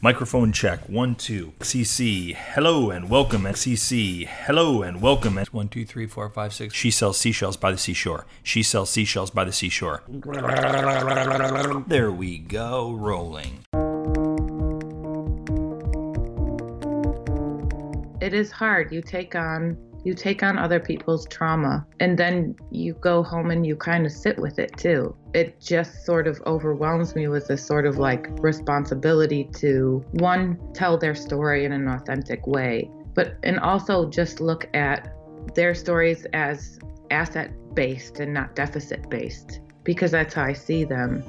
Microphone check. One, two. XCC. Hello and welcome. XCC. Hello and welcome. One, two, three, four, five, six. She sells seashells by the seashore. She sells seashells by the seashore. There we go. Rolling. it is hard. You take on you take on other people's trauma and then you go home and you kind of sit with it too. It just sort of overwhelms me with this sort of like responsibility to one tell their story in an authentic way, but and also just look at their stories as asset based and not deficit based because that's how I see them.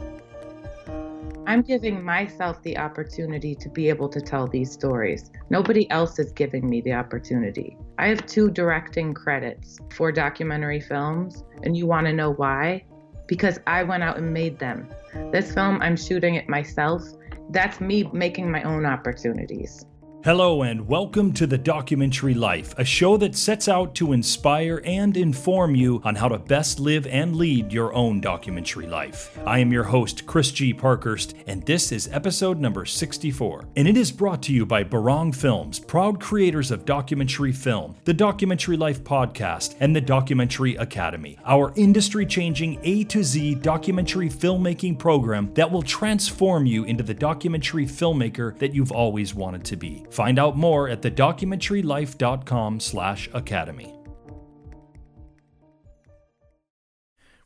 I'm giving myself the opportunity to be able to tell these stories. Nobody else is giving me the opportunity. I have two directing credits for documentary films, and you want to know why? Because I went out and made them. This film, I'm shooting it myself. That's me making my own opportunities. Hello, and welcome to The Documentary Life, a show that sets out to inspire and inform you on how to best live and lead your own documentary life. I am your host, Chris G. Parkhurst, and this is episode number 64. And it is brought to you by Barong Films, proud creators of documentary film, the Documentary Life podcast, and the Documentary Academy, our industry changing A to Z documentary filmmaking program that will transform you into the documentary filmmaker that you've always wanted to be. Find out more at thedocumentarylife.com/academy.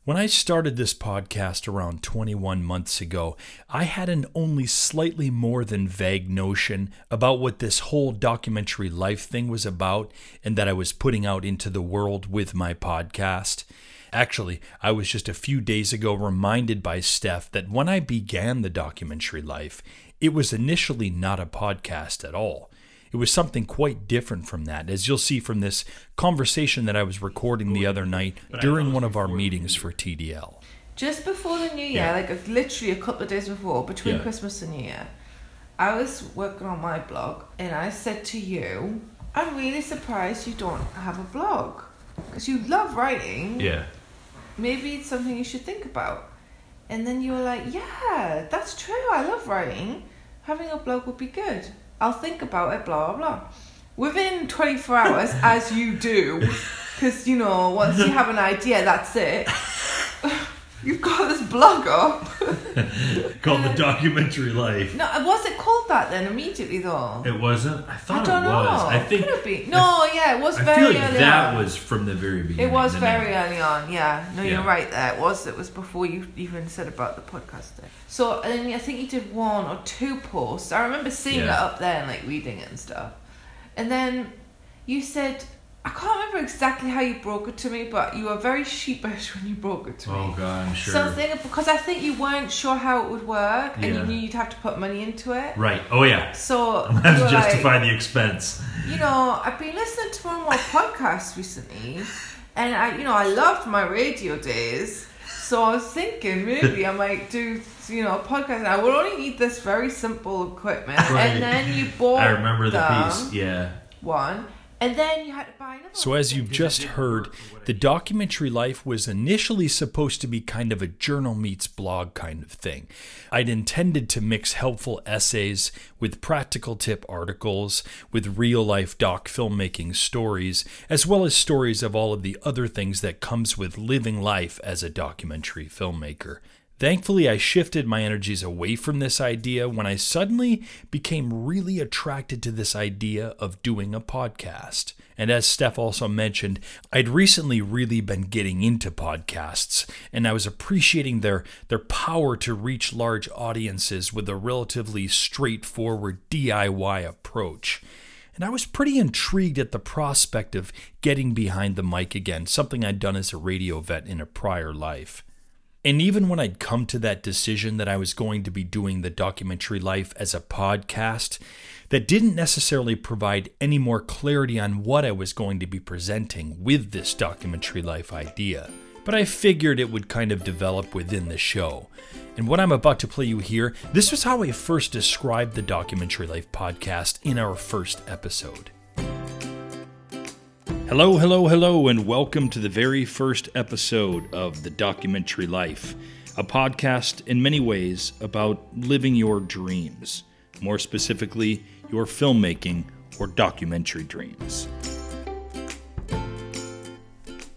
When I started this podcast around 21 months ago, I had an only slightly more than vague notion about what this whole documentary life thing was about and that I was putting out into the world with my podcast. Actually, I was just a few days ago reminded by Steph that when I began the documentary life, it was initially not a podcast at all. It was something quite different from that, as you'll see from this conversation that I was recording the other night during one of our meetings for TDL. Just before the New Year, Yeah. like literally a couple of days before, between Yeah. Christmas and New Year, I was working on my blog and I said to you, I'm really surprised you don't have a blog. Because you love writing. Yeah. Maybe it's something you should think about. And then you were like, yeah, that's true. I love writing. Having a blog would be good. I'll think about it, blah, blah, blah. Within 24 hours, as you do, because, you know, once you have an idea, that's it. You've got this blog up. Called The Documentary Life. No, uh, was it called that then immediately though? It wasn't? I I thought don't it was. know. I think. Could it be? No, yeah, it was I very feel like early that on. was from the very beginning. It was very name. early on, yeah. No, you're right there. It was. It was before you even said about the podcast thing. So, and then I think you did one or two posts. I remember seeing it up there and like reading it and stuff. And then you said, I can't remember exactly how you broke it to me, but you were very sheepish when you broke it to me. Oh, God, I'm sure. Something because I think you weren't sure how it would work, and Yeah. you knew you'd have to put money into it. Right. Oh, yeah. So I have to were like, justify the expense. you know, I've been listening to one more podcast recently, and I, you know, I loved my radio days. So I was thinking maybe I might do, you know, a podcast. And I would only need this very simple equipment, Right. and then you bought. I remember the piece. Yeah. One, and then you had to buy another. So, as you've just heard, the documentary life was initially supposed to be kind of a journal meets blog kind of thing. I'd intended to mix helpful essays with practical tip articles, with real life doc filmmaking stories, as well as stories of all of the other things that comes with living life as a documentary filmmaker. Thankfully, I shifted my energies away from this idea when I suddenly became really attracted to this idea of doing a podcast. And as Steph also mentioned, I'd recently really been getting into podcasts, and I was appreciating their, their power to reach large audiences with a relatively straightforward DIY approach. And I was pretty intrigued at the prospect of getting behind the mic again, something I'd done as a radio vet in a prior life. And even when I'd come to that decision that I was going to be doing the documentary life as a podcast, that didn't necessarily provide any more clarity on what I was going to be presenting with this documentary life idea. But I figured it would kind of develop within the show. And what I'm about to play you here, this was how I first described the Documentary Life podcast in our first episode. Hello, hello, hello, and welcome to the very first episode of The Documentary Life, a podcast in many ways about living your dreams. more specifically, your filmmaking or documentary dreams.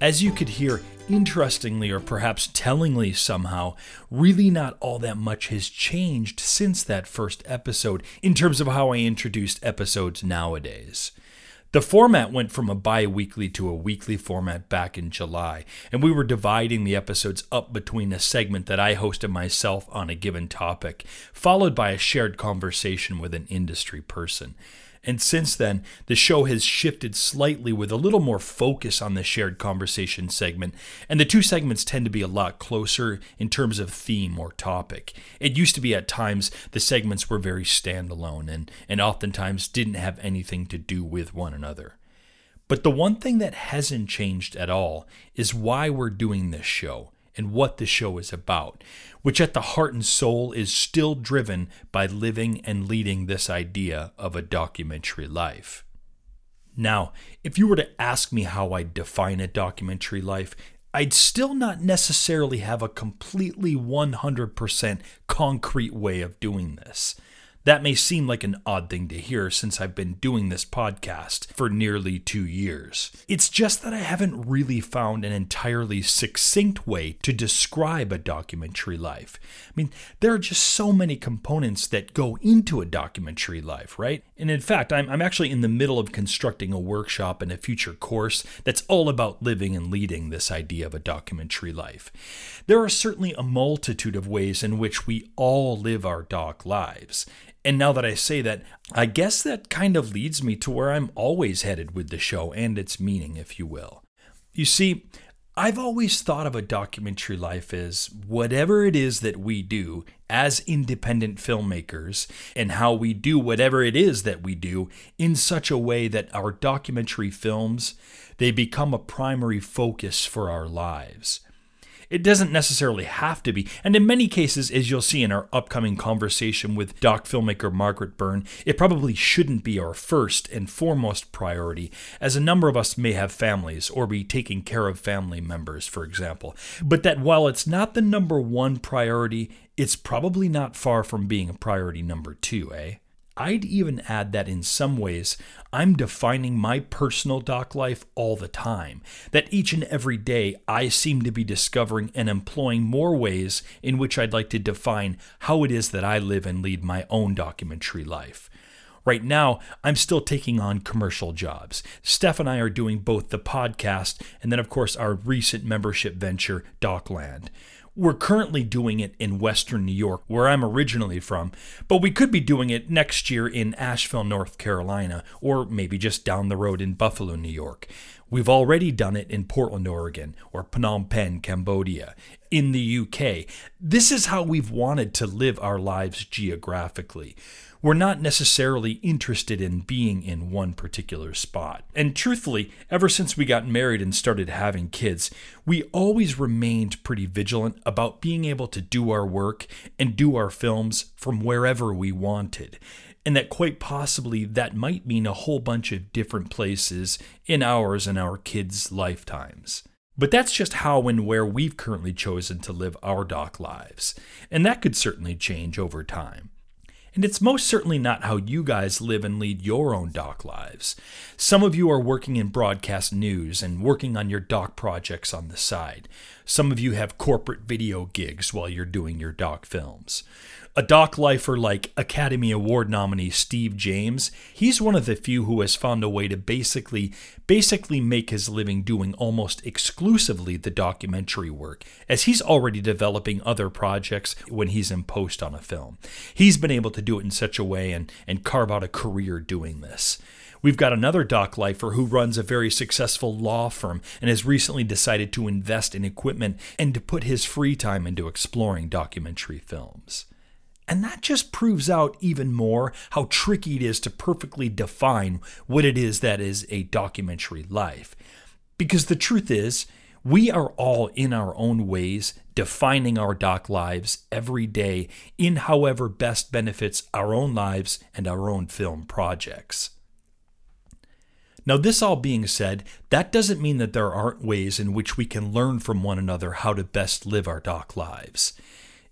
As you could hear, interestingly or perhaps tellingly somehow, really not all that much has changed since that first episode in terms of how I introduced episodes nowadays. The format went from a bi weekly to a weekly format back in July, and we were dividing the episodes up between a segment that I hosted myself on a given topic, followed by a shared conversation with an industry person. And since then, the show has shifted slightly with a little more focus on the shared conversation segment, and the two segments tend to be a lot closer in terms of theme or topic. It used to be at times the segments were very standalone and, and oftentimes didn't have anything to do with one another. But the one thing that hasn't changed at all is why we're doing this show and what the show is about, which at the heart and soul is still driven by living and leading this idea of a documentary life. Now, if you were to ask me how I define a documentary life, I'd still not necessarily have a completely 100% concrete way of doing this. That may seem like an odd thing to hear since I've been doing this podcast for nearly two years. It's just that I haven't really found an entirely succinct way to describe a documentary life. I mean, there are just so many components that go into a documentary life, right? And in fact, I'm, I'm actually in the middle of constructing a workshop and a future course that's all about living and leading this idea of a documentary life. There are certainly a multitude of ways in which we all live our doc lives. And now that I say that, I guess that kind of leads me to where I'm always headed with the show and its meaning, if you will. You see, I've always thought of a documentary life as whatever it is that we do as independent filmmakers and how we do whatever it is that we do in such a way that our documentary films they become a primary focus for our lives. It doesn't necessarily have to be. And in many cases, as you'll see in our upcoming conversation with doc filmmaker Margaret Byrne, it probably shouldn't be our first and foremost priority, as a number of us may have families or be taking care of family members, for example. But that while it's not the number one priority, it's probably not far from being a priority number two, eh? I'd even add that in some ways, I'm defining my personal doc life all the time. That each and every day, I seem to be discovering and employing more ways in which I'd like to define how it is that I live and lead my own documentary life. Right now, I'm still taking on commercial jobs. Steph and I are doing both the podcast and then, of course, our recent membership venture, Docland. We're currently doing it in Western New York, where I'm originally from, but we could be doing it next year in Asheville, North Carolina, or maybe just down the road in Buffalo, New York. We've already done it in Portland, Oregon, or Phnom Penh, Cambodia, in the UK. This is how we've wanted to live our lives geographically we're not necessarily interested in being in one particular spot. And truthfully, ever since we got married and started having kids, we always remained pretty vigilant about being able to do our work and do our films from wherever we wanted. And that quite possibly that might mean a whole bunch of different places in ours and our kids' lifetimes. But that's just how and where we've currently chosen to live our doc lives. And that could certainly change over time. And it's most certainly not how you guys live and lead your own doc lives. Some of you are working in broadcast news and working on your doc projects on the side. Some of you have corporate video gigs while you're doing your doc films. A doc lifer like Academy Award nominee Steve James, he's one of the few who has found a way to basically basically make his living doing almost exclusively the documentary work, as he's already developing other projects when he's in post on a film. He's been able to do it in such a way and, and carve out a career doing this. We've got another doc lifer who runs a very successful law firm and has recently decided to invest in equipment and to put his free time into exploring documentary films. And that just proves out even more how tricky it is to perfectly define what it is that is a documentary life. Because the truth is, we are all in our own ways defining our doc lives every day in however best benefits our own lives and our own film projects. Now, this all being said, that doesn't mean that there aren't ways in which we can learn from one another how to best live our doc lives.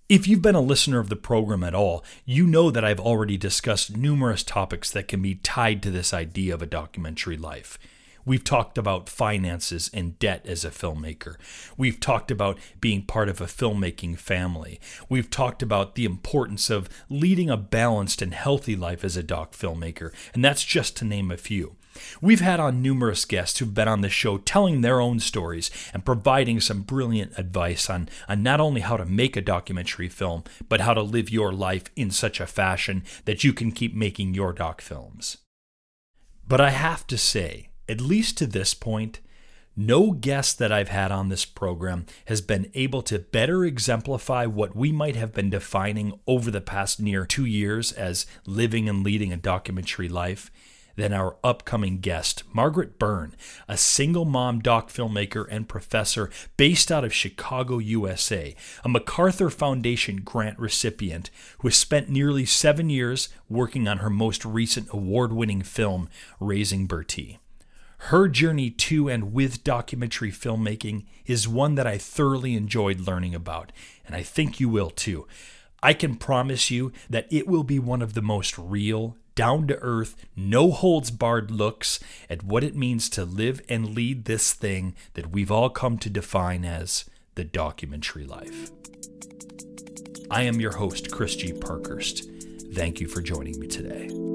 If you've been a listener of the program at all, you know that I've already discussed numerous topics that can be tied to this idea of a documentary life. We've talked about finances and debt as a filmmaker. We've talked about being part of a filmmaking family. We've talked about the importance of leading a balanced and healthy life as a doc filmmaker, and that's just to name a few. We've had on numerous guests who've been on the show telling their own stories and providing some brilliant advice on, on not only how to make a documentary film, but how to live your life in such a fashion that you can keep making your doc films. But I have to say, at least to this point, no guest that I've had on this program has been able to better exemplify what we might have been defining over the past near two years as living and leading a documentary life than our upcoming guest, Margaret Byrne, a single mom doc filmmaker and professor based out of Chicago, USA, a MacArthur Foundation grant recipient who has spent nearly seven years working on her most recent award winning film, Raising Bertie. Her journey to and with documentary filmmaking is one that I thoroughly enjoyed learning about, and I think you will too. I can promise you that it will be one of the most real, down to earth, no holds barred looks at what it means to live and lead this thing that we've all come to define as the documentary life. I am your host, Chris G. Parkhurst. Thank you for joining me today.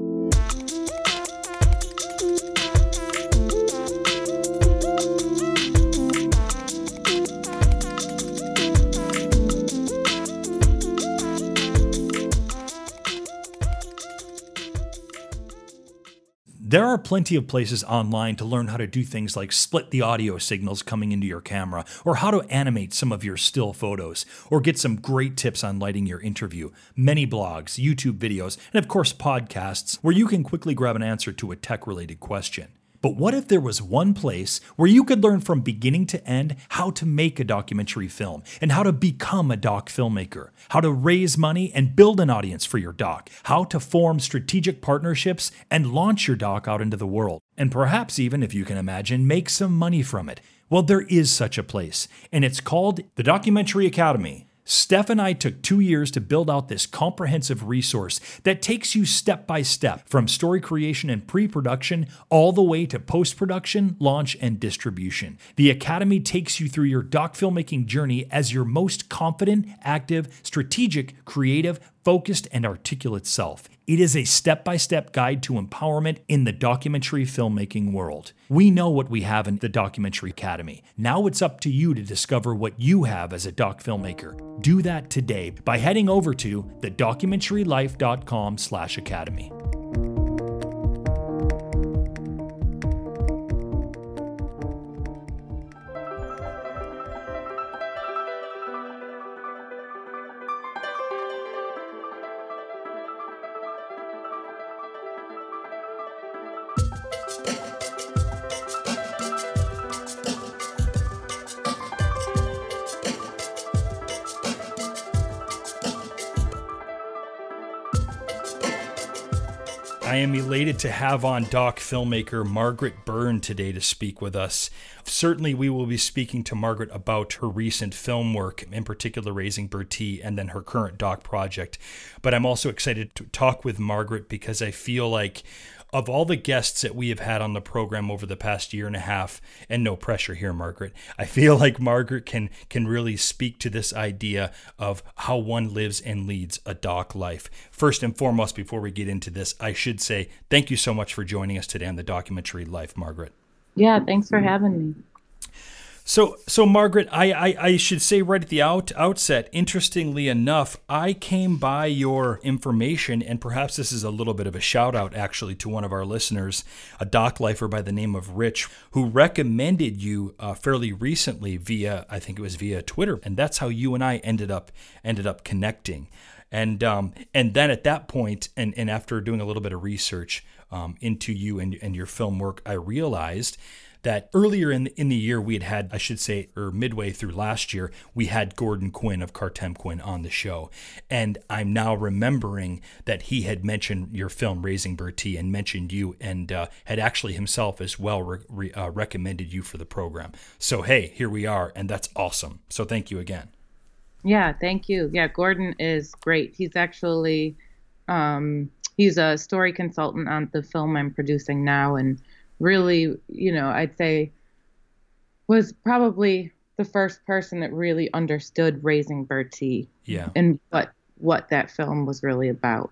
There are plenty of places online to learn how to do things like split the audio signals coming into your camera, or how to animate some of your still photos, or get some great tips on lighting your interview. Many blogs, YouTube videos, and of course podcasts where you can quickly grab an answer to a tech related question. But what if there was one place where you could learn from beginning to end how to make a documentary film and how to become a doc filmmaker, how to raise money and build an audience for your doc, how to form strategic partnerships and launch your doc out into the world, and perhaps even, if you can imagine, make some money from it? Well, there is such a place, and it's called the Documentary Academy. Steph and I took two years to build out this comprehensive resource that takes you step by step from story creation and pre production all the way to post production, launch, and distribution. The Academy takes you through your doc filmmaking journey as your most confident, active, strategic, creative, focused, and articulate self. It is a step by step guide to empowerment in the documentary filmmaking world. We know what we have in the Documentary Academy. Now it's up to you to discover what you have as a doc filmmaker. Do that today by heading over to thedocumentarylife.com/academy. I am elated to have on doc filmmaker Margaret Byrne today to speak with us. Certainly, we will be speaking to Margaret about her recent film work, in particular, Raising Bertie, and then her current doc project. But I'm also excited to talk with Margaret because I feel like of all the guests that we have had on the program over the past year and a half, and no pressure here, Margaret, I feel like Margaret can can really speak to this idea of how one lives and leads a doc life. First and foremost, before we get into this, I should say thank you so much for joining us today on the documentary Life, Margaret. Yeah, thanks for having me. So, so Margaret, I, I, I, should say right at the out, outset, interestingly enough, I came by your information, and perhaps this is a little bit of a shout out actually to one of our listeners, a doc lifer by the name of Rich, who recommended you uh, fairly recently via, I think it was via Twitter, and that's how you and I ended up ended up connecting. And um, and then at that point, and, and after doing a little bit of research um, into you and, and your film work, I realized that earlier in the, in the year we had had, I should say, or midway through last year, we had Gordon Quinn of Kartemquin on the show, and I'm now remembering that he had mentioned your film Raising Bertie and mentioned you, and uh, had actually himself as well re- re- uh, recommended you for the program. So hey, here we are, and that's awesome. So thank you again. Yeah, thank you. Yeah, Gordon is great. He's actually um, he's a story consultant on the film I'm producing now, and really, you know, I'd say was probably the first person that really understood raising Bertie. Yeah. And what what that film was really about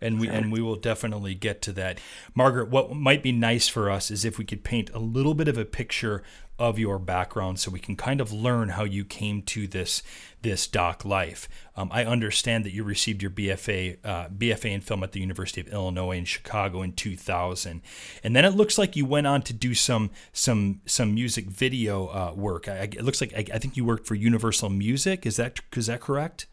and we and we will definitely get to that. Margaret, what might be nice for us is if we could paint a little bit of a picture of your background so we can kind of learn how you came to this this doc life. Um, I understand that you received your BFA uh, BFA in film at the University of Illinois in Chicago in 2000, and then it looks like you went on to do some some some music video uh, work. I, it looks like I, I think you worked for Universal Music. Is that is that correct?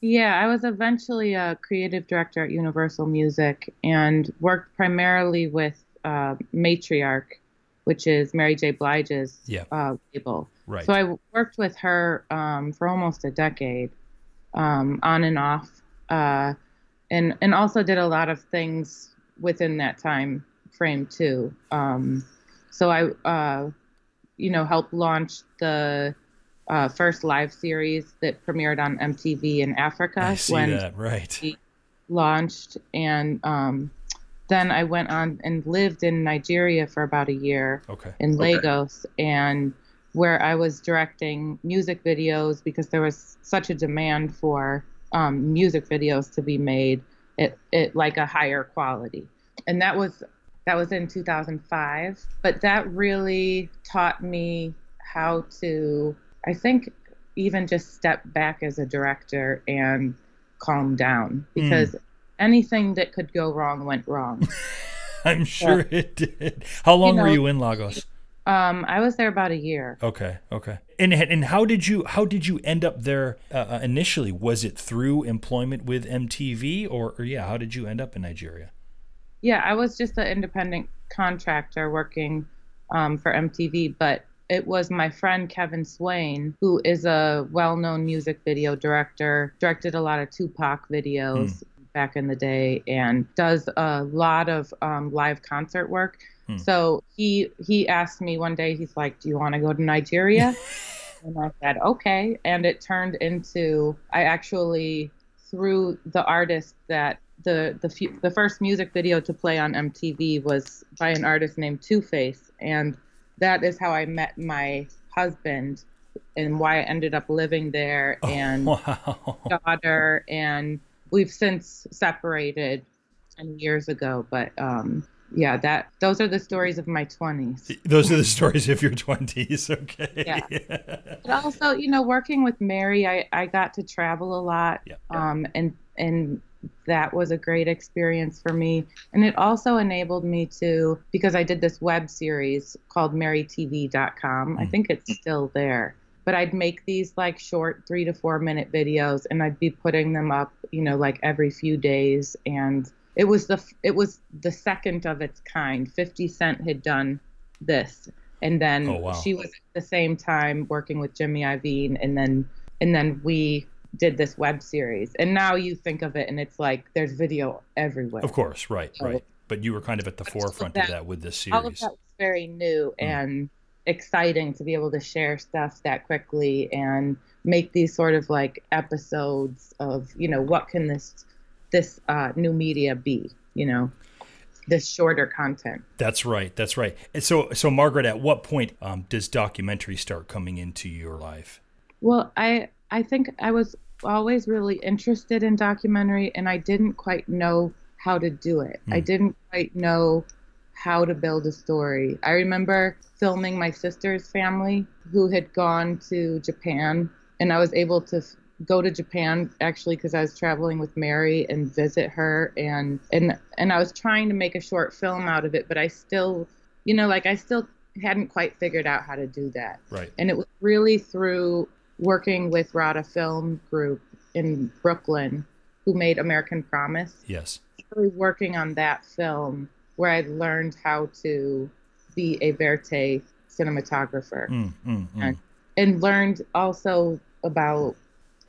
Yeah, I was eventually a creative director at Universal Music and worked primarily with uh, Matriarch, which is Mary J. Blige's yeah. uh, label. Right. So I worked with her um, for almost a decade, um, on and off, uh, and and also did a lot of things within that time frame too. Um, so I, uh, you know, helped launch the uh, first live series that premiered on MTV in Africa I see when that right. launched, and um, then I went on and lived in Nigeria for about a year Okay. in Okay. Lagos, and where I was directing music videos because there was such a demand for um, music videos to be made at, at like a higher quality, and that was that was in 2005. But that really taught me how to, I think, even just step back as a director and calm down because anything that could go wrong went wrong. I'm sure it did. How long know- were you in Lagos? um, I was there about a year. Okay, okay. And and how did you how did you end up there uh, uh, initially? Was it through employment with MTV, or, or yeah, how did you end up in Nigeria? Yeah, I was just an independent contractor working um, for MTV, but it was my friend Kevin Swain, who is a well known music video director, directed a lot of Tupac videos back in the day, and does a lot of um, live concert work. Hmm. So he he asked me one day, he's like, "Do you want to go to Nigeria?" and I said, "Okay." And it turned into I actually through the artist that the the the first music video to play on MTV was by an artist named Two Face, and that is how I met my husband, and why I ended up living there, and wow. daughter, and we've since separated, ten years ago. But um, yeah, that those are the stories of my twenties. Those are the stories of your twenties. Okay. Yeah. But also, you know, working with Mary, I, I got to travel a lot. Yeah. Um, and and that was a great experience for me. And it also enabled me to because I did this web series called MaryTV.com. I Mm. think it's still there. But I'd make these like short three to four minute videos and I'd be putting them up, you know, like every few days. And it was the it was the second of its kind. Fifty Cent had done this. And then Oh, wow. she was at the same time working with Jimmy Iovine and then and then we did this web series. And now you think of it and it's like there's video everywhere. Of course, right, So- right. But you were kind of at the all of forefront of that- that with this series. All of that was very new Mm. and exciting to be able to share stuff that quickly and make these sort of like episodes of, you know, what can this this uh, new media be, you know, this shorter content. That's right. That's right. And so, so Margaret, at what point um, does documentary start coming into your life? Well, I I think I was always really interested in documentary and I didn't quite know how to do it. I Hmm. didn't quite know how to build a story. I remember filming my sister's family who had gone to Japan and I was able to go to Japan actually because I was traveling with Mary and visit her and and and I was trying to make a short film out of it but I still you know like I still hadn't quite figured out how to do that. Right. And it was really through working with Rada Film Group in Brooklyn, who made American Promise. Yes. Really working on that film where I learned how to be a vérité cinematographer Mm, mm, mm. and, and learned also about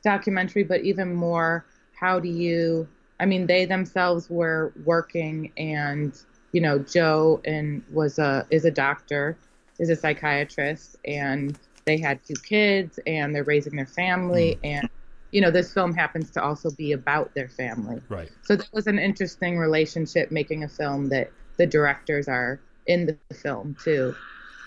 documentary, but even more how do you, I mean, they themselves were working and, you know, Joe and was a, is a doctor, is a psychiatrist and they had two kids and they're raising their family and you know, this film happens to also be about their family. Right. So that was an interesting relationship making a film that the directors are in the film too.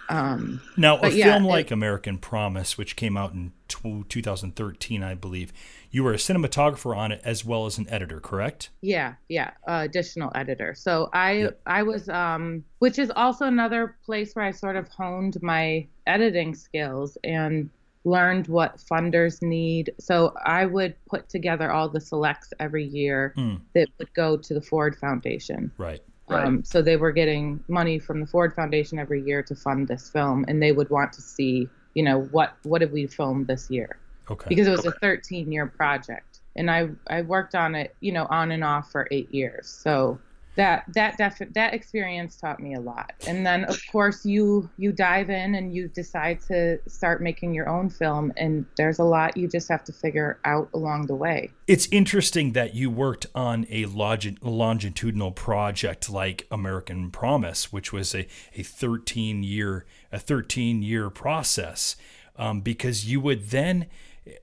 Um, now, a yeah, film it- like American Promise, which came out in tw 2013, I believe, you were a cinematographer on it as well as an editor, correct? Yeah, yeah, uh, additional editor. So I Yep. I was um which is also another place where I sort of honed my editing skills and learned what funders need. So I would put together all the selects every year Mm, that would go to the Ford Foundation. right. Um, so they were getting money from the Ford Foundation every year to fund this film, and they would want to see, you know, what what have we filmed this year? Okay. because it was a 13 year project and i i worked on it you know on and off for eight years so that that that experience taught me a lot. And then of course you you dive in and you decide to start making your own film and there's a lot you just have to figure out along the way. It's interesting that you worked on a longi- longitudinal project like American Promise, which was a, a 13 year a 13 year process, um, because you would then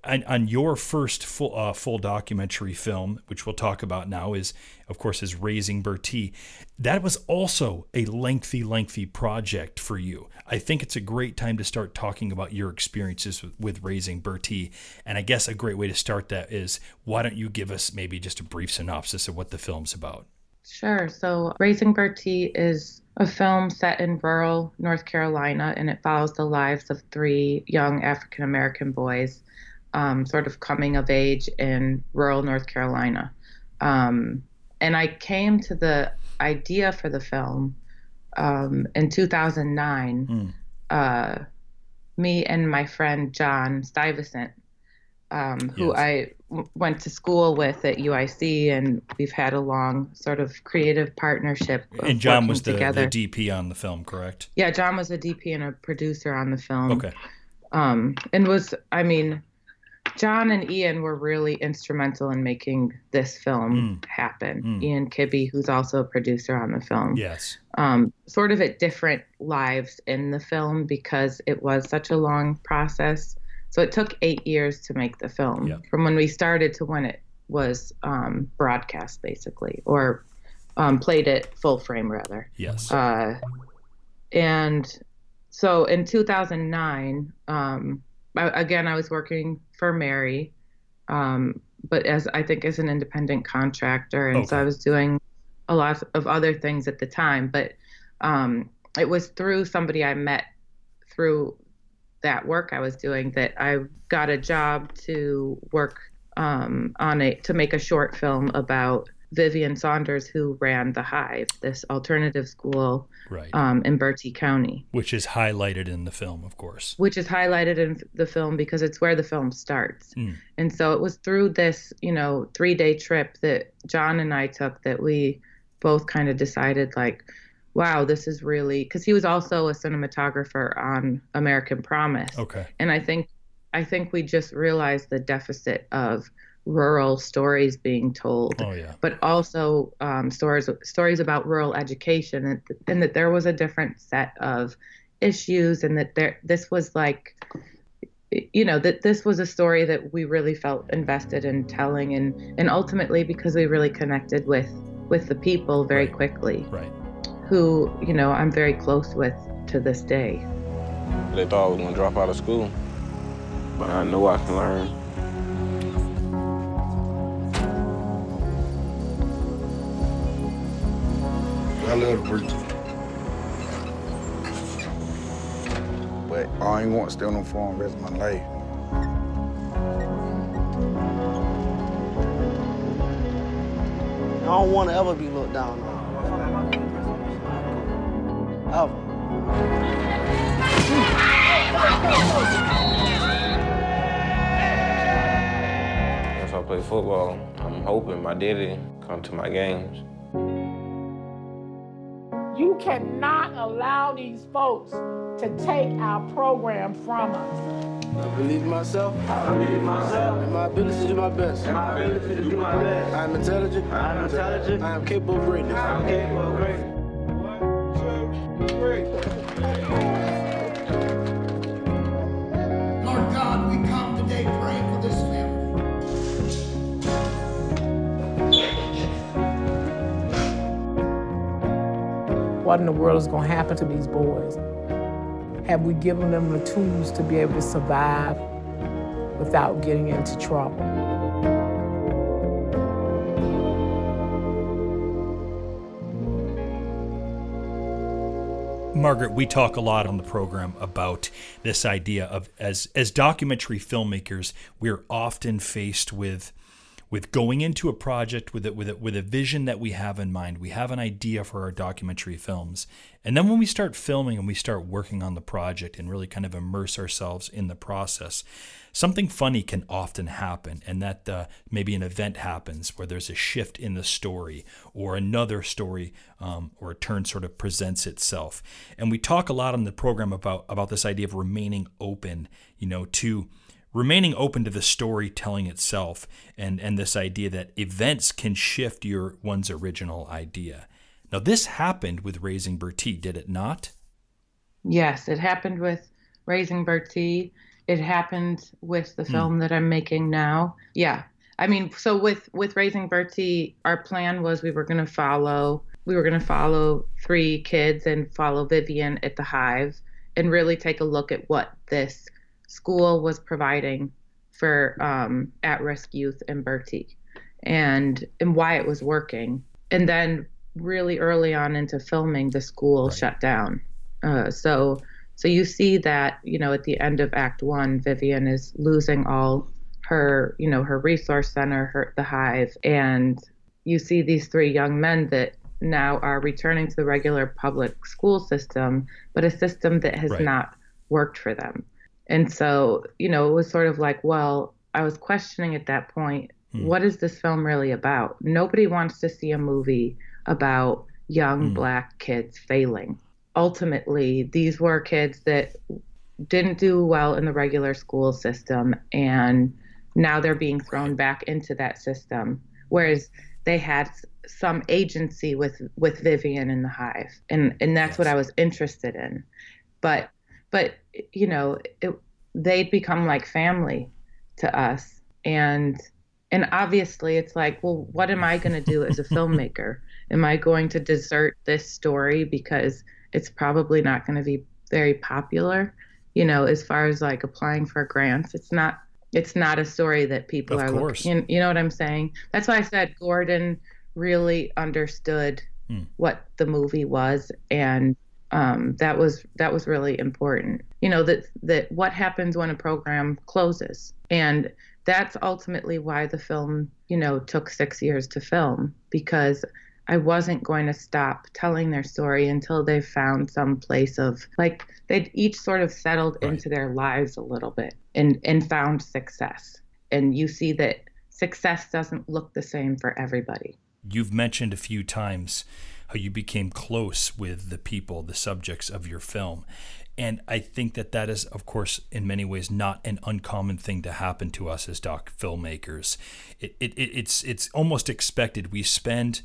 on, on your first full uh, full documentary film, which we'll talk about now, is of course is Raising Bertie. That was also a lengthy, lengthy project for you. I think it's a great time to start talking about your experiences with, with Raising Bertie. And I guess a great way to start that is why don't you give us maybe just a brief synopsis of what the film's about? Sure. So, Raising Bertie is a film set in rural North Carolina, and it follows the lives of three young African American boys, um, sort of coming of age in rural North Carolina. Um, and I came to the idea for the film um, in 2009. Mm. Uh, me and my friend John Stuyvesant, um, who Yes. I w- went to school with at UIC, and we've had a long sort of creative partnership. of And John was the, together. the DP on the film, correct? yeah, John was a DP and a producer on the film. Okay. Um, and was I mean, John and Ian were really instrumental in making this film Mm. happen. Mm. Ian Kibbe, who's also a producer on the film Yes. um, sort of at different lives in the film because it was such a long process. So it took eight years to make the film Yeah. from when we started to when it was um, broadcast, basically, or um, played at full frame, rather. Yes. Uh, and so in 2009, um, again, I was working for Mary, um, but as I think as an independent contractor, and so I was doing a lot of other things at the time. But um, it was through somebody I met through that work I was doing that I got a job to work um, on a to make a short film about Vivian Saunders, who ran the Hive, this alternative school right. um, in Bertie County, Which is highlighted in the film, of course. which is highlighted in the film because it's where the film starts. Mm. And so it was through this, you know, three day trip that John and I took that we both kind of decided, like, wow, this is really because he was also a cinematographer on American Promise. Okay. And I think, I think we just realized the deficit of rural stories being told Oh, yeah. but also um, stories stories about rural education and, and that there was a different set of issues and that there this was like you know that this was a story that we really felt invested in telling and and ultimately because we really connected with with the people very Right. quickly Right. who you know I'm very close with to this day They thought I was gonna drop out of school, but I know I can learn. I love. But I ain't want to stay on the farm the rest of my life. I don't want to ever be looked down on. Ever. If I play football, I'm hoping my daddy come to my games. You cannot allow these folks to take our program from us. I believe in myself. I believe in myself. And my ability to do my best. And my ability to do my best. I am intelligent. I am intelligent. I am capable of greatness. I am capable of greatness. Lord God, we come today praying for this family. What in the world is going to happen to these boys? Have we given them the tools to be able to survive without getting into trouble? Margaret, we talk a lot on the program about this idea of as as documentary filmmakers, we're often faced with with going into a project with it with a, with a vision that we have in mind. We have an idea for our documentary films. And then when we start filming and we start working on the project and really kind of immerse ourselves in the process, something funny can often happen and that uh, maybe an event happens where there's a shift in the story or another story um, or a turn sort of presents itself. And we talk a lot on the program about about this idea of remaining open, you know, to remaining open to the storytelling itself and, and this idea that events can shift your one's original idea. Now, this happened with Raising Bertie, did it not? Yes, it happened with Raising Bertie. It happened with the film mm. that I'm making now. Yeah. I mean, so with with Raising Bertie, our plan was we were going to follow we were going to follow three kids and follow Vivian at the Hive and really take a look at what this school was providing for um, at-risk youth in Bertie and and why it was working. And then really early on into filming, the school right. shut down. Uh, so so you see that you know at the end of Act One, Vivian is losing all her you know her resource center, her the hive, and you see these three young men that now are returning to the regular public school system, but a system that has right. not worked for them. And so, you know, it was sort of like, well, I was questioning at that point, hmm. what is this film really about? Nobody wants to see a movie about young hmm. black kids failing. Ultimately, these were kids that didn't do well in the regular school system and now they're being thrown back into that system whereas they had some agency with with Vivian in the hive and and that's yes. what I was interested in but but you know it, they'd become like family to us and and obviously it's like well what am i going to do as a filmmaker am i going to desert this story because it's probably not going to be very popular you know as far as like applying for grants it's not it's not a story that people of are course. looking you know what i'm saying that's why i said gordon really understood hmm. what the movie was and um, that was that was really important. You know that that what happens when a program closes, and that's ultimately why the film you know took six years to film because I wasn't going to stop telling their story until they found some place of like they'd each sort of settled right. into their lives a little bit and and found success. And you see that success doesn't look the same for everybody. You've mentioned a few times how you became close with the people, the subjects of your film. And I think that that is, of course, in many ways, not an uncommon thing to happen to us as doc filmmakers. It, it, it's it's almost expected. We spend,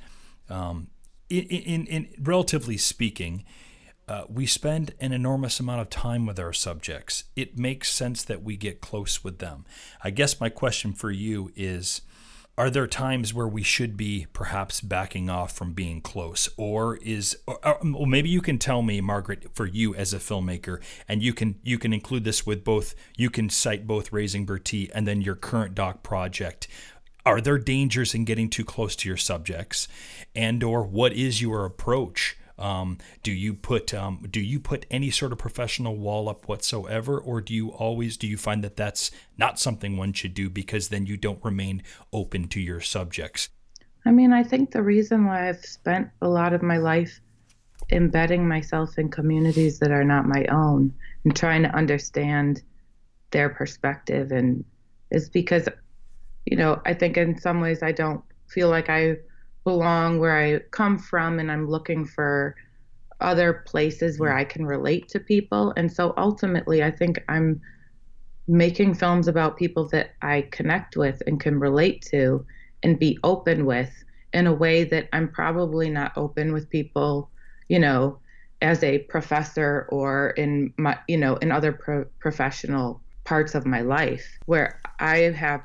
um, in, in, in relatively speaking, uh, we spend an enormous amount of time with our subjects. It makes sense that we get close with them. I guess my question for you is are there times where we should be perhaps backing off from being close? Or is or, or, um, maybe you can tell me margaret for you as a filmmaker and you can you can include this with both you can cite both raising bertie and then your current doc project. Are there dangers in getting too close to your subjects? And or what is your approach um, do you put um, do you put any sort of professional wall up whatsoever, or do you always do you find that that's not something one should do because then you don't remain open to your subjects? I mean, I think the reason why I've spent a lot of my life embedding myself in communities that are not my own and trying to understand their perspective and is because you know i think in some ways i don't feel like i belong where I come from and I'm looking for other places where mm. I can relate to people. And so ultimately, I think I'm making films about people that I connect with and can relate to and be open with in a way that I'm probably not open with people, you know, as a professor or in my, you know, in other pro- professional parts of my life where I have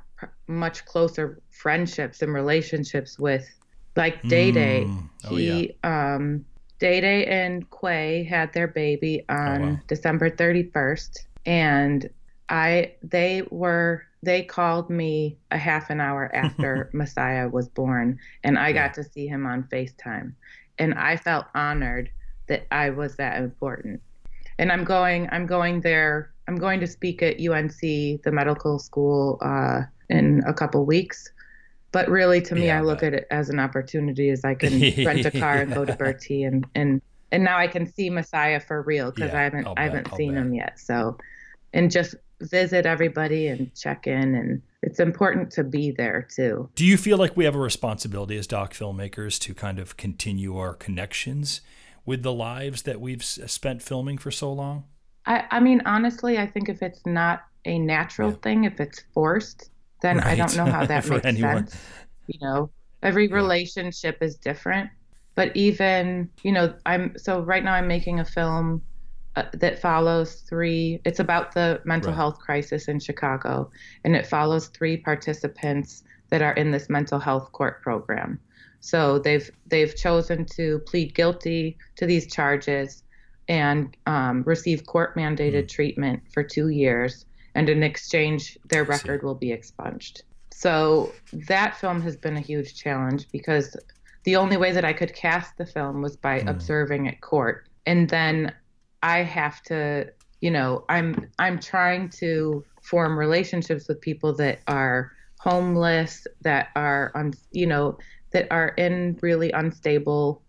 much closer friendships and relationships with like Day Day. Mm. Oh, he yeah. um Day Day and Quay had their baby on Oh, wow. December 31st, and I they were they called me a half an hour after Messiah was born, and I got to see him on FaceTime, and I felt honored that I was that important. And I'm going I'm going there I'm going to speak at UNC, the medical school, uh, in a couple weeks. But really, to me, Yeah, I look but- at it as an opportunity as I can rent a car and go to Bertie and and and now I can see Messiah for real because Yeah, I haven't I'll I haven't I'll seen bet. him yet. So, and just visit everybody and check in, and it's important to be there too. Do you feel like we have a responsibility as doc filmmakers to kind of continue our connections with the lives that we've spent filming for so long? I I mean, honestly, I think if it's not a natural Yeah. thing, if it's forced, then I don't know how that makes anyone. sense. You know, every relationship is different. But even, you know, I'm so right now I'm making a film uh, that follows three, it's about the mental Right. health crisis in Chicago, and it follows three participants that are in this mental health court program. So they've they've chosen to plead guilty to these charges and um, receive court mandated treatment for two years, and in exchange, their record will be expunged. So that film has been a huge challenge because the only way that I could cast the film was by Hmm. observing at court, and then I have to, you know, I'm I'm trying to form relationships with people that are homeless, that are un, you know, that are in really unstable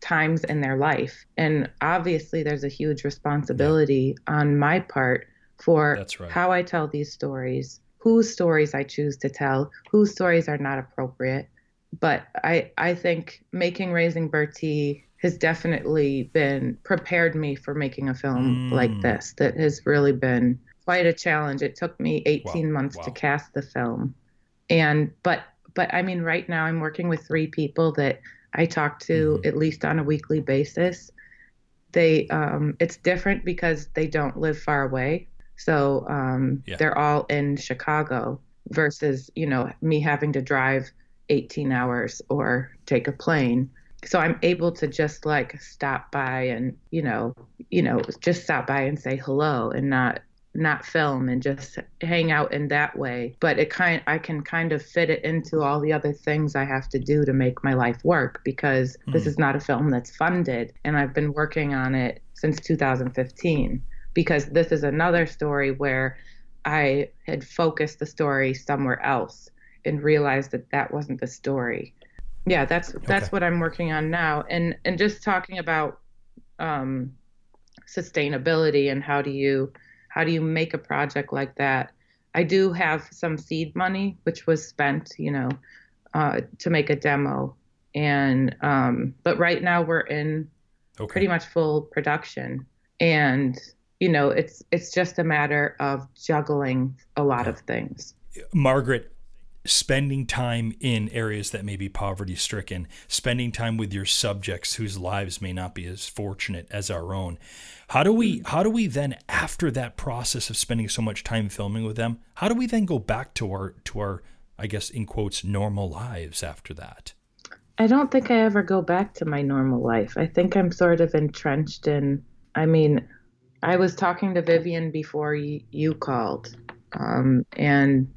times in their life. And obviously there's a huge responsibility on my part for right. how I tell these stories, whose stories I choose to tell, whose stories are not appropriate. But I I think making Raising Bertie has definitely been prepared me for making a film Mm. like this that has really been quite a challenge. It took me 18 Wow, months to cast the film. And but but I mean right now I'm working with three people that I talk to Mhm. at least on a weekly basis. They um it's different because they don't live far away. So um Yeah. they're all in Chicago versus, you know, me having to drive 18 hours or take a plane. So I'm able to just like stop by and, you know, you know, just stop by and say hello and not not film and just hang out in that way but it kind I can kind of fit it into all the other things I have to do to make my life work because this Hmm. is not a film that's funded and I've been working on it since 2015 because this is another story where I had focused the story somewhere else and realized that that wasn't the story. Yeah, that's that's Okay. what I'm working on now and and just talking about um sustainability and how do you how do you make a project like that i do have some seed money which was spent you know uh, to make a demo and um, but right now we're in Okay. pretty much full production and you know it's it's just a matter of juggling a lot of things Margaret, spending time in areas that may be poverty stricken, spending time with your subjects whose lives may not be as fortunate as our own. How do we how do we then after that process of spending so much time filming with them, how do we then go back to our to our I guess in quotes normal lives after that? I don't think I ever go back to my normal life. I think I'm sort of entrenched in. I mean, I was talking to Vivian before you, you called, um, and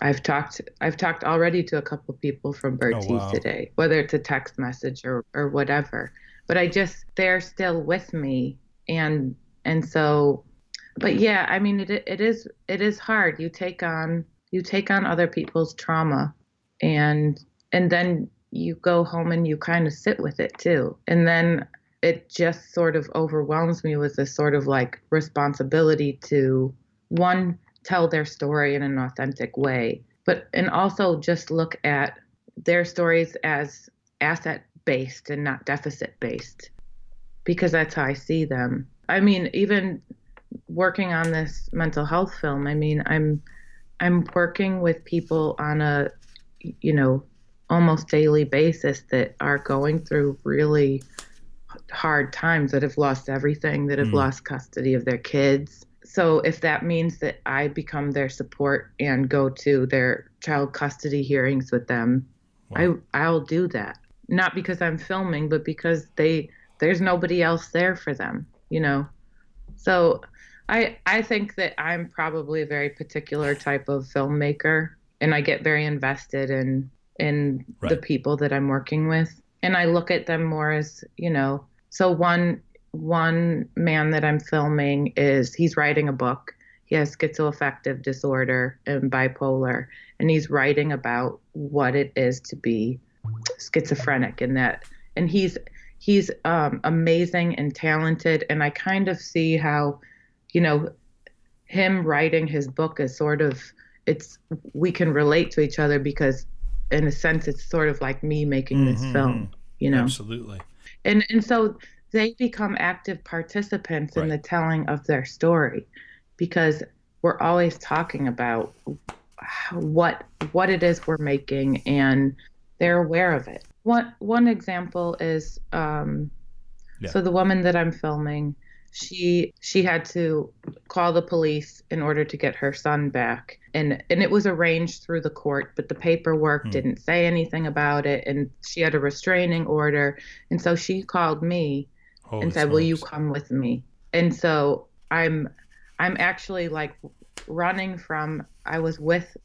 I've talked. I've talked already to a couple of people from Bertie's wow. today, whether it's a text message or or whatever. But I just they're still with me, and and so, but yeah, I mean, it it is it is hard. You take on you take on other people's trauma, and and then you go home and you kind of sit with it too. And then it just sort of overwhelms me with this sort of like responsibility to one, tell their story in an authentic way, but and also just look at their stories as asset based and not deficit based because that's how I see them. I mean, even working on this mental health film, I mean, I'm I'm working with people on a you know almost daily basis that are going through really hard times that have lost everything that have Mm. lost custody of their kids so if that means that i become their support and go to their child custody hearings with them Wow. i i'll do that not because I'm filming, but because they there's nobody else there for them, you know. So I I think that I'm probably a very particular type of filmmaker and I get very invested in in right. the people that I'm working with and I look at them more as, you know, so one one man that I'm filming is he's writing a book. He has schizoaffective disorder and bipolar and he's writing about what it is to be schizophrenic and that and he's he's um, amazing and talented and I kind of see how you know, him writing his book is sort of it's we can relate to each other because in a sense it's sort of like me making this mm-hmm. film, you know. Absolutely. And and so they become active participants right. in the telling of their story because we're always talking about what what it is we're making and they're aware of it. One one example is um, yeah. so the woman that I'm filming she she had to call the police in order to get her son back. And and it was arranged through the court but the paperwork hmm. didn't say anything about it. And she had a restraining order. And so she called me Holy and said smokes. will you come with me? And so i'm i'm actually like running from i was with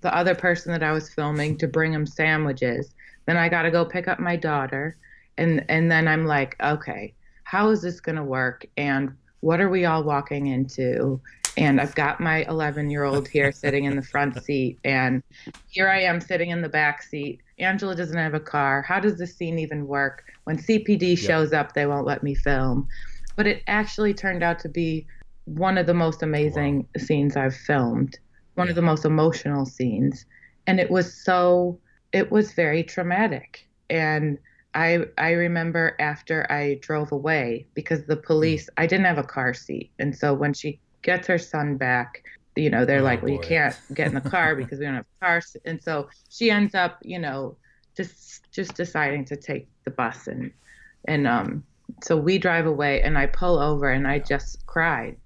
the other person that i was filming to bring him sandwiches. Then i got to go pick up my daughter. And and then i'm like okay how is this going to work and what are we all walking into and I've got my 11 year old here sitting in the front seat, and here I am sitting in the back seat. Angela doesn't have a car. How does this scene even work? When CPD yep. shows up, they won't let me film. But it actually turned out to be one of the most amazing wow. scenes I've filmed, one yeah. of the most emotional scenes. And it was so, it was very traumatic. And I I remember after I drove away because the police I didn't have a car seat. And so when she gets her son back you know they're oh, like well you can't get in the car because we don't have cars. And so she ends up you know just just deciding to take the bus and and um so we drive away and I pull over and I just cried.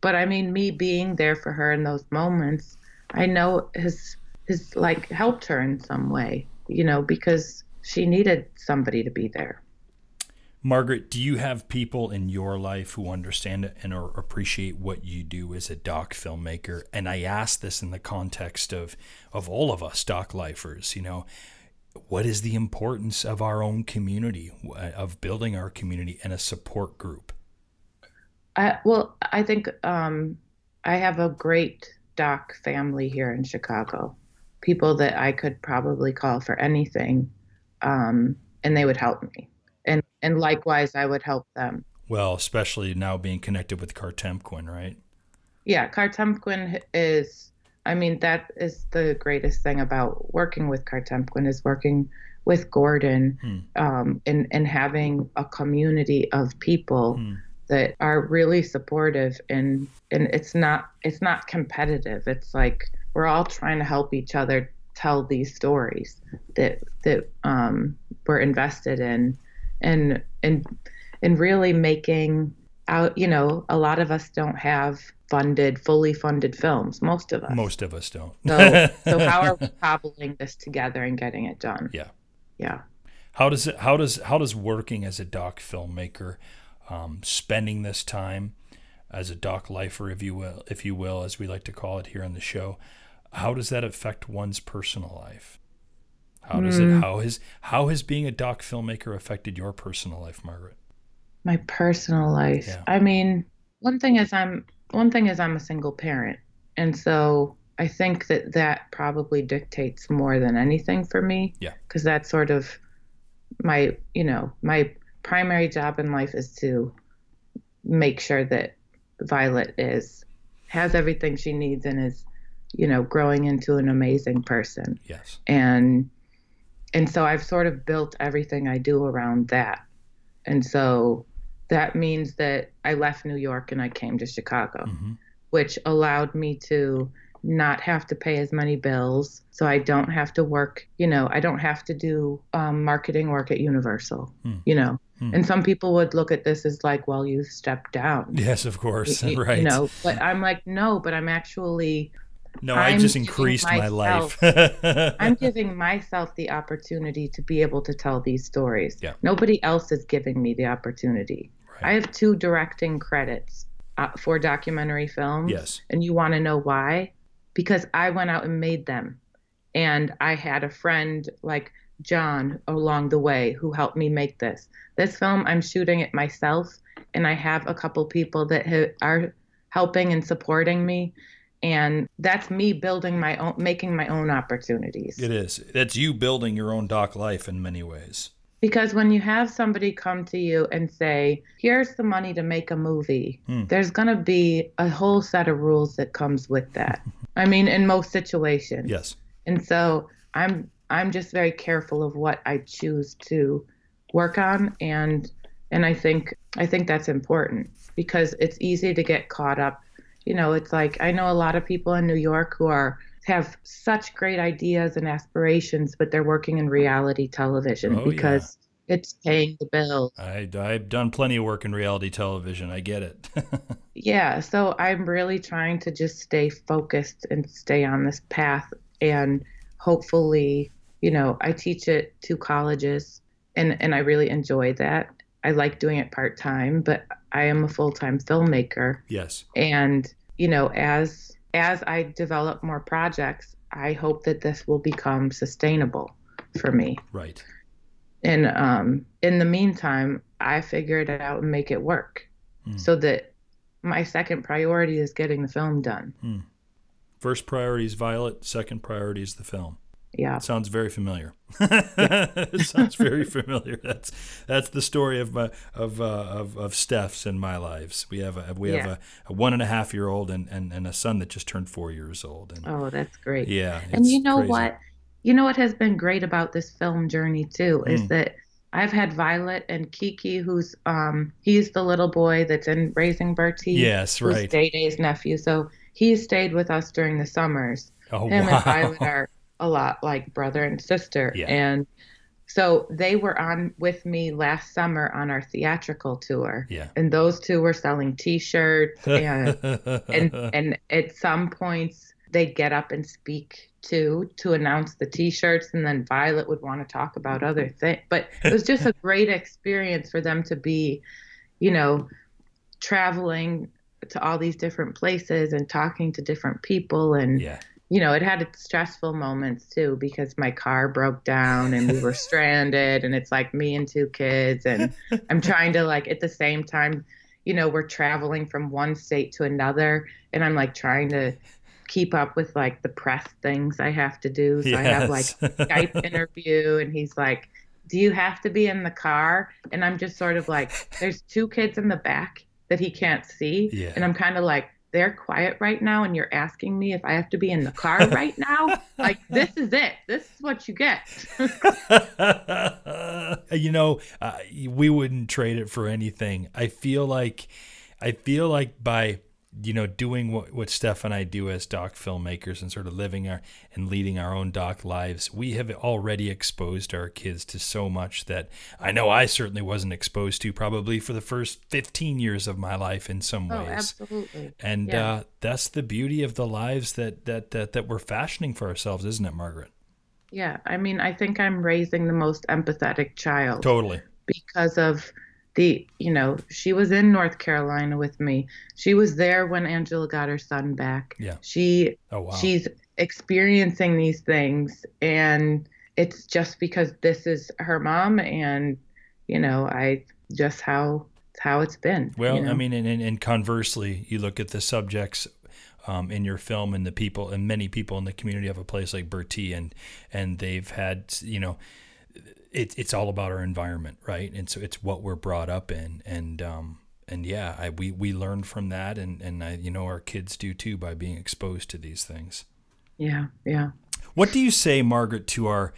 But I mean me being there for her in those moments I know has has like helped her in some way you know because she needed somebody to be there. Margaret, do you have people in your life who understand and or appreciate what you do as a doc filmmaker? And I ask this in the context of of all of us doc lifers. You know, what is the importance of our own community, of building our community and a support group? I, well, I think um, I have a great doc family here in Chicago. People that I could probably call for anything um, and they would help me, and and likewise I would help them. Well, especially now being connected with Kartemquin, right? Yeah, Kartemquin is. I mean, that is the greatest thing about working with Kartemquin is working with Gordon hmm. um, and and having a community of people hmm. that are really supportive and and it's not it's not competitive. It's like we're all trying to help each other tell these stories that that um, we're invested in, and and and really making out. You know, a lot of us don't have funded, fully funded films. Most of us. Most of us don't. so, so how are we cobbling this together and getting it done? Yeah. Yeah. How does it? How does how does working as a doc filmmaker, um, spending this time as a doc lifer, if you will, if you will, as we like to call it here on the show, how does that affect one's personal life? How does mm. it hmm. how has how has being a doc filmmaker affected your personal life, Margaret? My personal life. Yeah. I mean, one thing is I'm one thing is I'm a single parent. And so I think that that probably dictates more than anything for me. Yeah. Cuz that's sort of my, you know, my primary job in life is to make sure that Violet is has everything she needs and is you know, growing into an amazing person. Yes. And and so I've sort of built everything I do around that. And so that means that I left New York and I came to Chicago, mm-hmm. which allowed me to not have to pay as many bills. So I don't have to work, you know, I don't have to do um, marketing work at Universal, mm. you know. Mm. And some people would look at this as like, well, you stepped down. Yes, of course. You, right. You know, but I'm like, no, but I'm actually No, I I'm just giving increased my life. I'm giving myself the opportunity to be able to tell these stories. Yeah. Nobody else is giving me the opportunity. I have two directing credits uh, for documentary films. Yes. And you want to know why? Because I went out and made them. And I had a friend like John along the way who helped me make this. This film, I'm shooting it myself. And I have a couple people that ha- are helping and supporting me. And that's me building my own, making my own opportunities. It is. That's you building your own doc life in many ways. Because when you have somebody come to you and say, here's the money to make a movie, Hmm. there's going to be a whole set of rules that comes with that. I mean, in most situations. Yes. And so I'm I'm just very careful of what I choose to work on and and I think I think that's important because it's easy to get caught up. You know, it's like I know a lot of people in New York who are have such great ideas and aspirations, but they're working in reality television Oh, yeah. because it's paying the bills. I, I've done plenty of work in reality television. I get it. Yeah, so I'm really trying to just stay focused and stay on this path and hopefully, you know, I teach it to colleges and and I really enjoy that. I like doing it part-time, but I am a full-time filmmaker yes. and, you know, as as I develop more projects, I hope that this will become sustainable for me. Right. And um, in the meantime, I figure it out and make it work Mm. so that my second priority is getting the film done. First priority is Violet. Second priority is the film. Yeah. Sounds very familiar. it sounds very familiar. That's that's the story of my of uh, of of Steph's and my lives. We have a we have Yeah. a, a one and a half year old and, and, and a son that just turned four years old. And Oh, that's great. yeah, and you know crazy. what? You know what has been great about this film journey too is Mm. that I've had Violet and Kiki, who's um he's the little boy that's in Raising Bertie. Yes, right. Day Day's nephew. So he stayed with us during the summers. Oh Him wow. and Violet are a lot like brother and sister. Yeah. And so they were on with me last summer on our theatrical tour. Yeah. And those two were selling T-shirts and and and at some points they'd get up and speak too to announce the t-shirts and then violet would want to talk about other things but it was just a great experience for them to be you know traveling to all these different places and talking to different people and yeah. You know it had its stressful moments too because my car broke down and we were stranded and it's like me and two kids and i'm trying to like at the same time you know we're traveling from one state to another and i'm like trying to keep up with like the press things i have to do so i have like Yes. skype interview and he's like do you have to be in the car and i'm just sort of like there's two kids in the back that he can't see Yeah. and i'm kind of like they're quiet right now and you're asking me if i have to be in the car right now? Like this is it. This is what you get. You know, uh, we wouldn't trade it for anything. I feel like, I feel like by you know doing what what Steph and I do as doc filmmakers and sort of living our and leading our own doc lives, we have already exposed our kids to so much that I know I certainly wasn't exposed to probably for the first 15 years of my life in some oh ways. absolutely And Yeah. uh, that's the beauty of the lives that, that that that we're fashioning for ourselves, isn't it, Margaret? yeah i mean i think i'm raising the most empathetic child Totally. because of the you know she was in north carolina with me she was there when angela got her son back Yeah. she Oh wow. she's experiencing these things and it's just because this is her mom and you know i just how how it's been Well, you know? I mean, and, and, conversely, you look at the subjects um, in your film, and the people, and many people in the community of a place like Bertie, and and they've had, you know, it's it's all about our environment, right? And so it's what we're brought up in, and um, and yeah, I, we we learn from that, and and I, you know, our kids do too by being exposed to these things. yeah yeah What do you say, Margaret, to our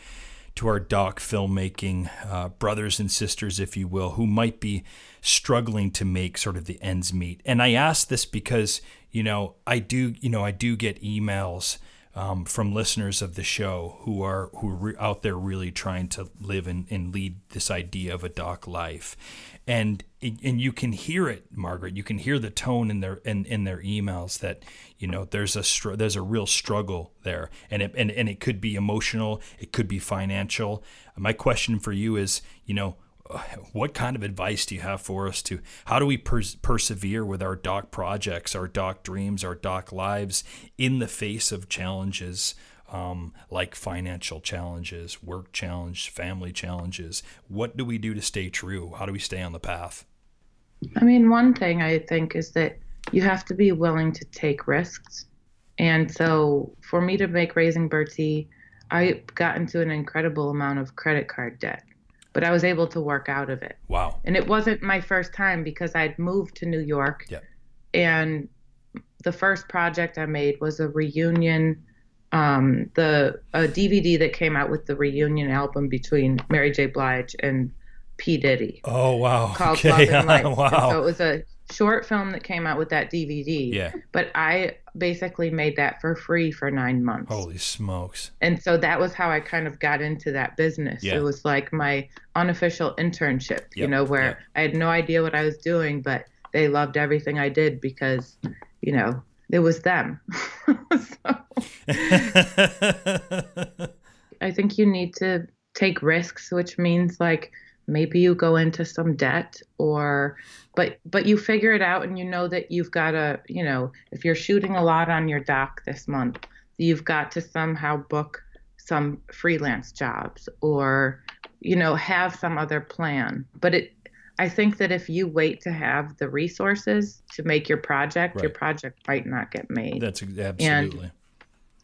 to our doc filmmaking uh, brothers and sisters, if you will, who might be struggling to make sort of the ends meet? And I ask this because you know I do you know I do get emails um, from listeners of the show who are who are re- out there really trying to live and, and lead this idea of a doc life, and and you can hear it, Margaret. You can hear the tone in their in, in their emails that you know there's a str- there's a real struggle there, and it and, and it could be emotional, it could be financial. My question for you is, you know what kind of advice do you have for us to how do we pers- persevere with our doc projects, our doc dreams, our doc lives in the face of challenges um, like financial challenges, work challenge, family challenges? What do we do to stay true? How do we stay on the path? I mean, one thing I think is that you have to be willing to take risks. And so for me to make Raising Bertie, I got into an incredible amount of credit card debt but I was able to work out of it. Wow. And it wasn't my first time because I'd moved to New York. Yep. And the first project I made was a reunion, um, the a DVD that came out with the reunion album between Mary J. Blige and P. Diddy. Oh wow. Called okay. Love and Life. wow. And so it was a short film that came out with that DVD. Yeah. But I basically made that for free for nine months. Holy smokes. And so that was how I kind of got into that business. Yeah. It was like my unofficial internship, you know, where yep. I had no idea what I was doing, but they loved everything I did because, you know, it was them. so I think you need to take risks, which means like maybe you go into some debt or but but you figure it out and you know that you've got to, you know, if you're shooting a lot on your doc this month, you've got to somehow book some freelance jobs or you know, have some other plan. But it I think that if you wait to have the resources to make your project, your project might not get made That's absolutely.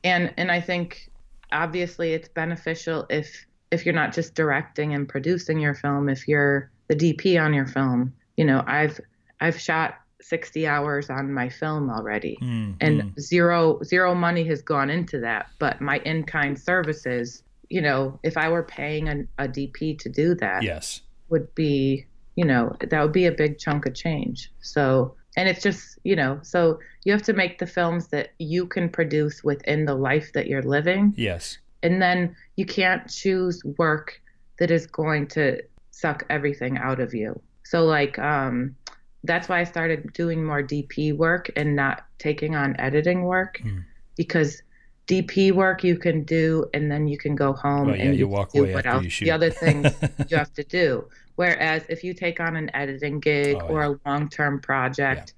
and and I think obviously it's beneficial if if you're not just directing and producing your film, if you're the DP on your film. You know, I've I've shot 60 hours on my film already Mm, and mm. zero zero money has gone into that, but my in-kind services, you know, if I were paying a, a DP to do that, yes. would be, you know, that would be a big chunk of change. So, and it's just, you know, so you have to make the films that you can produce within the life that you're living. Yes. And then you can't choose work that is going to suck everything out of you. So, like, um, that's why I started doing more DP work and not taking on editing work Hmm. because DP work you can do and then you can go home Well, yeah, and you can walk do away what else you the other things you have to do. Whereas if you take on an editing gig Oh, or yeah. a long term project,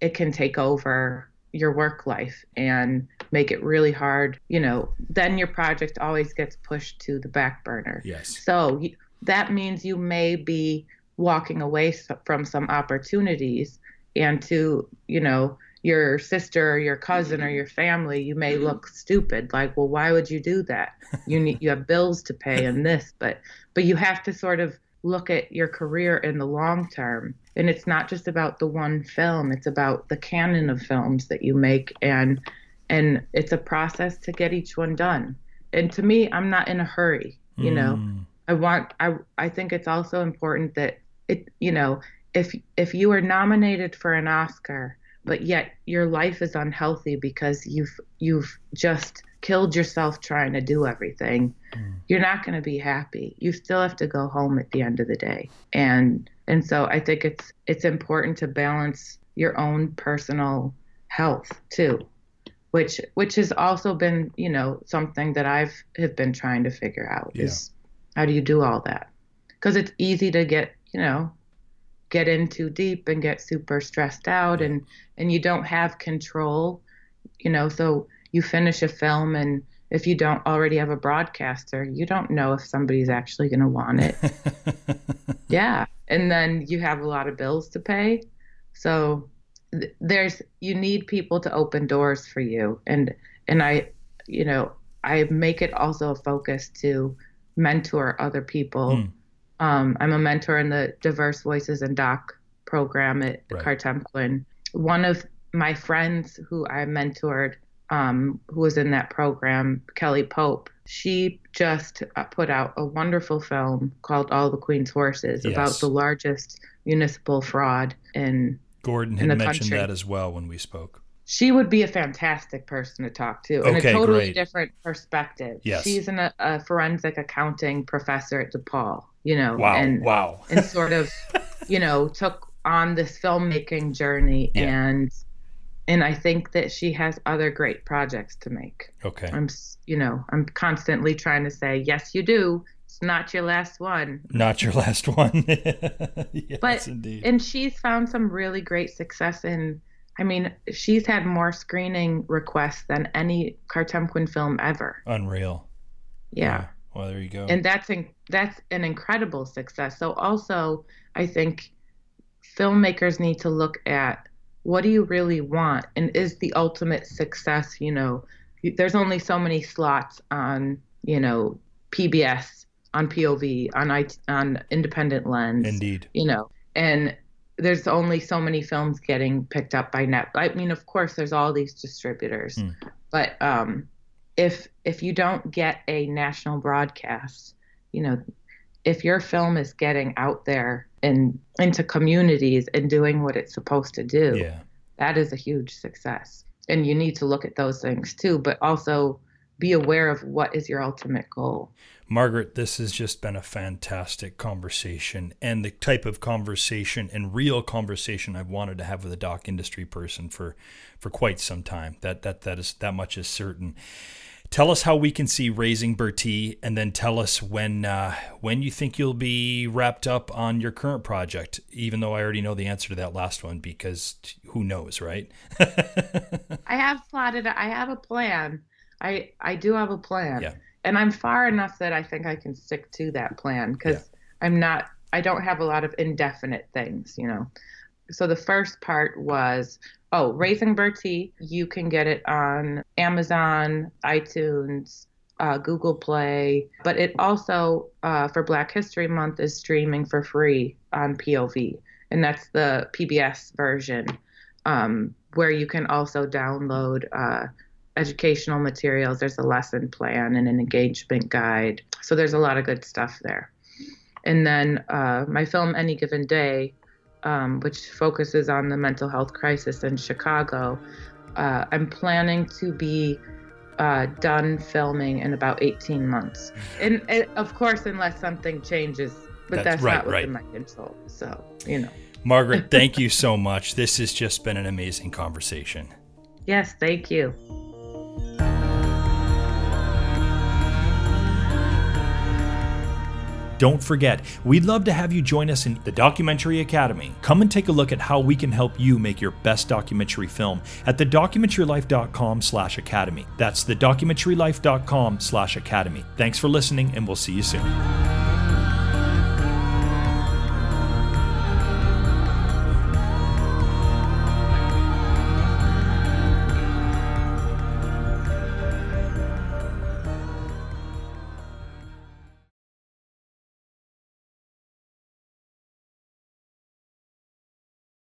it can take over your work life and make it really hard. You know, then your project always gets pushed to the back burner. Yes. So that means you may be walking away from some opportunities and to, you know, your sister or your cousin or your family, you may look stupid. Like, well, why would you do that? You need you have bills to pay and this, but but you have to sort of look at your career in the long term. And it's not just about the one film, it's about the canon of films that you make and and it's a process to get each one done. And to me, I'm not in a hurry, you know. Mm, I want I I think it's also important that it you know if if you are nominated for an Oscar but yet your life is unhealthy because you've you've just killed yourself trying to do everything mm. you're not going to be happy. You still have to go home at the end of the day. And and so I think it's it's important to balance your own personal health too which which has also been you know something that I've have been trying to figure out Yeah. is how do you do all that? Because it's easy to get you know get in too deep and get super stressed out and and you don't have control you know so you finish a film and if you don't already have a broadcaster you don't know if somebody's actually going to want it. Yeah and then you have a lot of bills to pay. So th- there's you need people to open doors for you and and i you know i make it also a focus to mentor other people Mm. Um, i'm a mentor in the diverse voices and doc program at Right. Kartemquin one of my friends who i mentored um, who was in that program kelly pope she just uh, put out a wonderful film called all the queen's horses about the largest municipal fraud in Gordon had mentioned country. that as well when we spoke. She would be a fantastic person to talk to in Okay, a totally great. different perspective. Yes. She's an, a forensic accounting professor at DePaul, you know, Wow. and wow. and sort of, you know, took on this filmmaking journey Yeah. and and I think that she has other great projects to make. Okay. I'm, you know, I'm constantly trying to say, yes, you do. It's not your last one. Not your last one. yes, But indeed. and she's found some really great success in. I mean, she's had more screening requests than any Kartemquin film ever. Unreal. Yeah, Well, there you go. and that's in, that's an incredible success. So also, I think filmmakers need to look at what do you really want, and is the ultimate success. You know, there's only so many slots on you know PBS, on POV, on I, on Independent Lens indeed. you know, and there's only so many films getting picked up by net. I mean, of course, there's all these distributors, Hmm. but um, if if you don't get a national broadcast, you know, if your film is getting out there and into communities and doing what it's supposed to do, Yeah. that is a huge success. And you need to look at those things too, but also be aware of what is your ultimate goal. Margaret, this has just been a fantastic conversation and the type of conversation and real conversation I've wanted to have with a doc industry person for for quite some time. That that that is that much is certain. Tell us how we can see Raising Bertie, and then tell us when uh, when you think you'll be wrapped up on your current project. Even though I already know the answer to that last one, because who knows, right? I have plotted. I have a plan. I I do have a plan. Yeah. And I'm far enough that I think I can stick to that plan because I'm not. I don't have a lot of indefinite things, you know. So the first part was oh, Raising Bertie. You can get it on Amazon, iTunes. Uh, Google Play, but it also uh, for Black History Month is streaming for free on POV, and that's the PBS version um, where you can also download uh, educational materials. There's a lesson plan and an engagement guide. So there's a lot of good stuff there. And then uh, my film, Any Given Day, um, which focuses on the mental health crisis in Chicago, uh, I'm planning to be uh, done filming in about 18 months. And, and of course, unless something changes, but That's that's, right, not within right. my control. So, you know. Margaret, thank you so much. This has just been an amazing conversation. Yes, thank you. Don't forget, we'd love to have you join us in the Documentary Academy. Come and take a look at how we can help you make your best documentary film at thedocumentarylife.com slash academy. That's thedocumentarylife.com slash academy. Thanks for listening, and we'll see you soon.